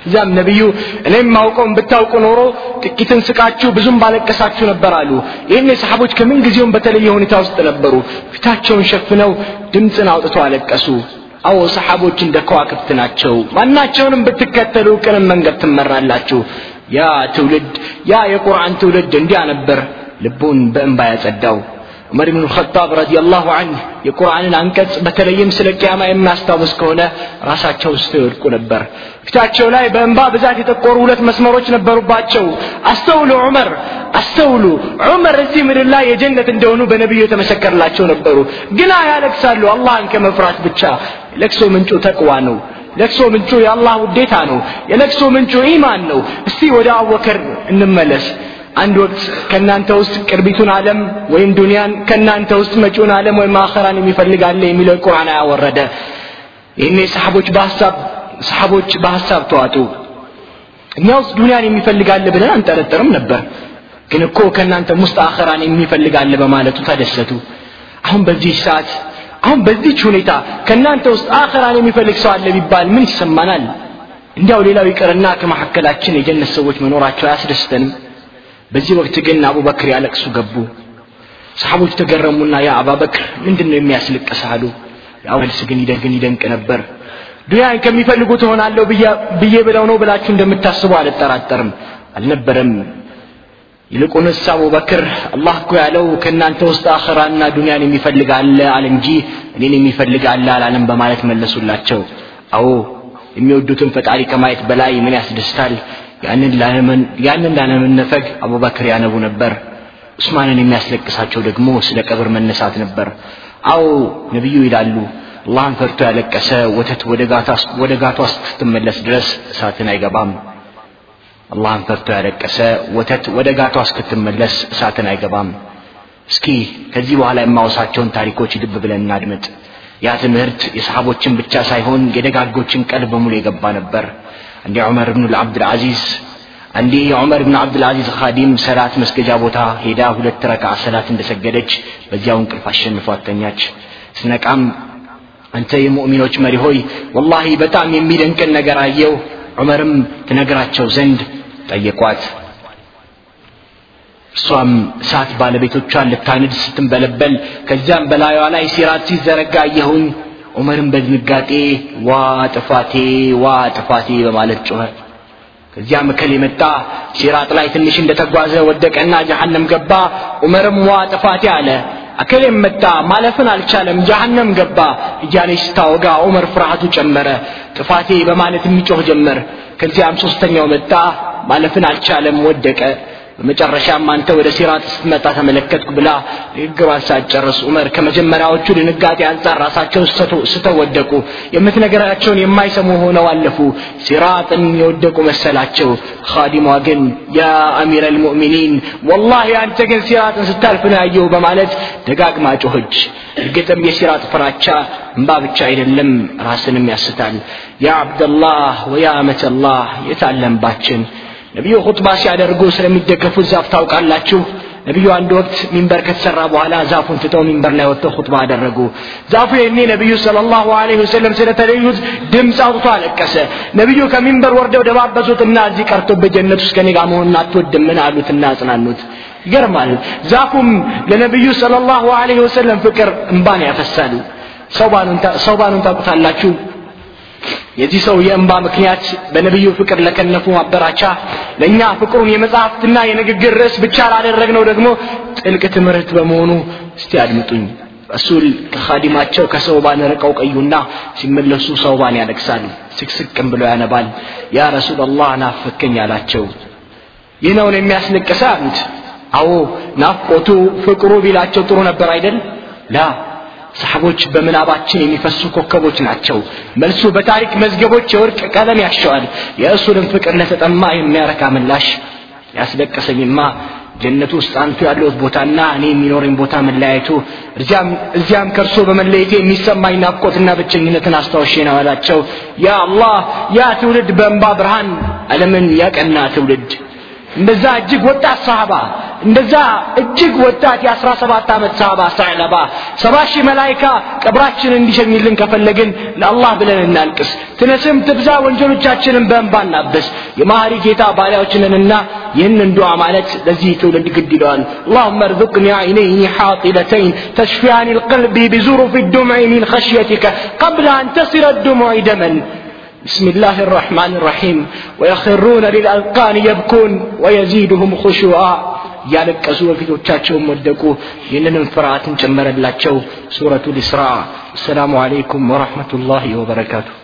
እዚያም ነቢዩ እኔም ማውቀውን ብታውቁ ኖሮ ጥቂትን ስቃችሁ ብዙም ባለቀሳችሁ ነበር አሉ። ይህን ሰሓቦች ከምን ጊዜውም በተለየ ሁኔታ ውስጥ ነበሩ። ፊታቸውን ሸፍነው ድምፅን አውጥተው አለቀሱ። አዎ ሰሓቦች እንደ ከዋክብት ናቸው። ማናቸውንም ብትከተሉ ቅንም መንገድ ትመራላችሁ ያ ትውልድ ያ የቁርአን ትውልድ እንዲያ ነበር ልቡን በእንባ ያጸዳው። ዑመር ብን ኸጣብ ረዲየላሁ አንህ የቁርአንን አንቀጽ በተለይም ስለ ቅያማ የሚያስታውስ ከሆነ ራሳቸው ውስጥ ይወድቁ ነበር። ፊታቸው ላይ በእንባ ብዛት የጠቆሩ ሁለት መስመሮች ነበሩባቸው። አስተውሉ ዑመር አስተውሉ ዑመር እዚህ ምድር ላይ የጀነት እንደሆኑ በነቢዩ የተመሰከርላቸው ነበሩ። ግና ያለቅሳሉ አላህን ከመፍራት ብቻ። ለቅሶ ምንጩ ተቅዋ ነው ለቅሶ ምንጩ የአላህ ውዴታ ነው። የለቅሶ ምንጩ ኢማን ነው። እስቲ ወደ አቡበከር እንመለስ። አንድ ወቅት ከእናንተ ውስጥ ቅርቢቱን ዓለም ወይም ዱንያን ከእናንተ ውስጥ መጪውን ዓለም ወይም አኸራን የሚፈልግ አለ የሚለው ቁርአን አያወረደ ይህኔ ሰሓቦች በሀሳብ ሰሓቦች በሀሳብ ተዋጡ። እኛ ውስጥ ዱንያን የሚፈልግ አለ ብለን አንጠረጠርም ነበር። ግን እኮ ከእናንተም ውስጥ አኸራን የሚፈልግ አለ በማለቱ ተደሰቱ። አሁን በዚህ ሰዓት አሁን በዚች ሁኔታ ከእናንተ ውስጥ አኸራን የሚፈልግ ሰው አለ ቢባል ምን ይሰማናል? እንዲያው ሌላው ይቅርና ከመካከላችን የጀነት ሰዎች መኖራቸው አያስደስተንም? በዚህ ወቅት ግን አቡበክር ያለቅሱ ገቡ። ሰሓቦች ተገረሙና ያ አባበክር ምንድን ነው የሚያስለቅስ አሉ። ያው መልስ ግን ይደግን ይደንቅ ነበር። ዱንያን ከሚፈልጉ ትሆናለሁ ብዬ ብለው ነው ብላችሁ እንደምታስቡ አልጠራጠርም። አልነበረም ይልቁንስ አቡበክር አላህ እኮ ያለው ከእናንተ ውስጥ አኸራና ዱንያን የሚፈልግ አለ አለ እንጂ እኔን የሚፈልግ አለ አላለም በማለት መለሱላቸው። አዎ የሚወዱትን ፈጣሪ ከማየት በላይ ምን ያስደስታል? ያንን ላለመነፈግ አቡበክር ያነቡ ነበር። ዑስማንን የሚያስለቅሳቸው ደግሞ ስለ ቀብር መነሳት ነበር። አዎ ነቢዩ ይላሉ አላህን ፈርቶ ያለቀሰ ወተት ወደ ጋቷ እስክትመለስ ድረስ እሳትን አይገባም አላህን ፈርቶ ያለቀሰ ወተት ወደ ጋቷ እስክትመለስ እሳትን አይገባም። እስኪ ከዚህ በኋላ የማወሳቸውን ታሪኮች ልብ ብለን እናድምጥ። ያ ትምህርት የሰሓቦችን ብቻ ሳይሆን የደጋጎችን ቀልብ በሙሉ የገባ ነበር። አንዴ ዑመር ብኑ ልዓብድልዓዚዝ አንዴ የዑመር ብን ዓብድልዓዚዝ ኻዲም ሰላት መስገጃ ቦታ ሄዳ ሁለት ረካ ሰላት እንደሰገደች በዚያው እንቅልፍ አሸንፏት ተኛች ስነቃም አንተ የሙእሚኖች መሪ ሆይ ወላሂ በጣም የሚደንቅን ነገር አየው ዑመርም ትነግራቸው ዘንድ ጠየቋት። እሷም እሳት ባለቤቶቿን ልታንድ ስትንበለበል ከዚያም በላዩዋ ላይ ሲራት ሲዘረጋ አየሁኝ። ዑመርም በድንጋጤ ዋ ጥፋቴ ዋ ጥፋቴ በማለት ጮኸ። ከዚያ ምክል የመጣ ሲራጥ ላይ ትንሽ እንደተጓዘ ወደቀና ጀሃነም ገባ። ዑመርም ዋ ጥፋቴ አለ። አከሌም መጣ ማለፍን አልቻለም ጀሃነም ገባ እያለች ስታወጋ ዑመር ፍርሃቱ ጨመረ። ጥፋቴ በማለት የሚጮህ ጀመር። ከዚያም ሶስተኛው መጣ ማለፍን አልቻለም ወደቀ። በመጨረሻም አንተ ወደ ሲራጥ ስትመጣ ተመለከትኩ ብላ ንግግሯን ሳትጨርስ ዑመር ከመጀመሪያዎቹ ድንጋጤ አንጻር ራሳቸው ስተው ወደቁ የምትነገራቸውን የማይሰሙ ሆነው አለፉ። ሲራጥን የወደቁ መሰላቸው። ኻዲሟ ግን ያ አሚር አልሙእሚኒን ወላሂ አንተ ግን ሲራጥን ስታልፍ ነው ያየው በማለት ደጋግማ ጮኸች። እርግጥም የሲራጥ ፍራቻ እንባ ብቻ አይደለም ራስንም ያስታል። ያ አብደላህ ወያ አመተላህ የታለንባችን ነቢዩ ኹጥባ ሲያደርጉ ስለሚደገፉት ዛፍ ታውቃላችሁ? ነቢዩ አንድ ወቅት ሚንበር ከተሰራ በኋላ ዛፉን ትተው ሚንበር ላይ ወጥተው ኹጥባ አደረጉ። ዛፉ የኔ ነቢዩ ሰለላሁ ዐለይሂ ወሰለም ስለተለዩት ድምፅ አውጥቶ አለቀሰ። ነቢዩ ከሚንበር ወርደው ደባበሱትና እዚህ ቀርቶ በጀነት ውስጥ ከኔ ጋር መሆን አትወድምን አሉትና አጽናኑት። ይገርማል። ዛፉም ለነቢዩ ሰለላሁ ዐለይሂ ወሰለም ፍቅር እንባን ያፈሳል ሰውባኑን ታውቁታላችሁ የዚህ ሰው የእንባ ምክንያት በነቢዩ ፍቅር ለከነፉ ማበራቻ ለእኛ ፍቅሩን የመጽሐፍትና የንግግር ርዕስ ብቻ ላደረግነው ደግሞ ጥልቅ ትምህርት በመሆኑ እስቲ አድምጡኝ። ረሱል ከኻዲማቸው ከሰውባን ርቀው ቀዩና ሲመለሱ ሰውባን ያለቅሳል ስቅስቅም ብሎ ያነባል። ያ ረሱል አላህ ናፈከኝ አላቸው። ይህ ነውን የሚያስለቅሰ አሉት አዎ ናፍቆቱ ፍቅሩ ቢላቸው ጥሩ ነበር አይደል? ላ ሰሓቦች በምናባችን የሚፈሱ ኮከቦች ናቸው። መልሱ በታሪክ መዝገቦች የወርቅ ቀለም ያሸዋል። የእሱንም ፍቅር ለተጠማ የሚያረካ ምላሽ ያስለቀሰኝማ ጀነቱ ውስጥ አንቱ ያለሁት ቦታና እኔ የሚኖረኝ ቦታ መለያየቱ እዚያም ከእርሶ በመለየቴ የሚሰማኝ ናፍቆትና ብቸኝነትን አስታውሼ ነው አላቸው ያ አላህ ያ ትውልድ በእንባ ብርሃን ዓለምን ያቀና ትውልድ እንደዛ እጅግ ወጣት ሰሃባ እንደዛ እጅግ ወጣት የአስራ ሰባት ዓመት ሰሃባ ሳዕለባ ሰባ ሺህ መላይካ ቀብራችንን እንዲሸኝልን ከፈለግን ለአላህ ብለን እናልቅስ ትነስም ትብዛ ወንጀሎቻችንን በእንባ እናበስ የማህሪ ጌታ ባሪያዎችንንና ይህንን ዱዓ ማለት ለዚህ ትውልድ ግድ ይለዋል اللهم ارزقني عينين حاطلتين تشفيان القلب بزرف الدمع من خشيتك قبل أن تصل الدمع دما بسم الله الرحمن الرحيم ويخرون للأذقان يبكون ويزيدهم خشوعا ያለቀሱ በፊቶቻቸውም ወደቁ ይህንንም ፍርሃትን ጨመረላቸው ሱረቱ ልስራ አሰላሙ አለይኩም ወረሕመቱላሂ ወበረካቱሁ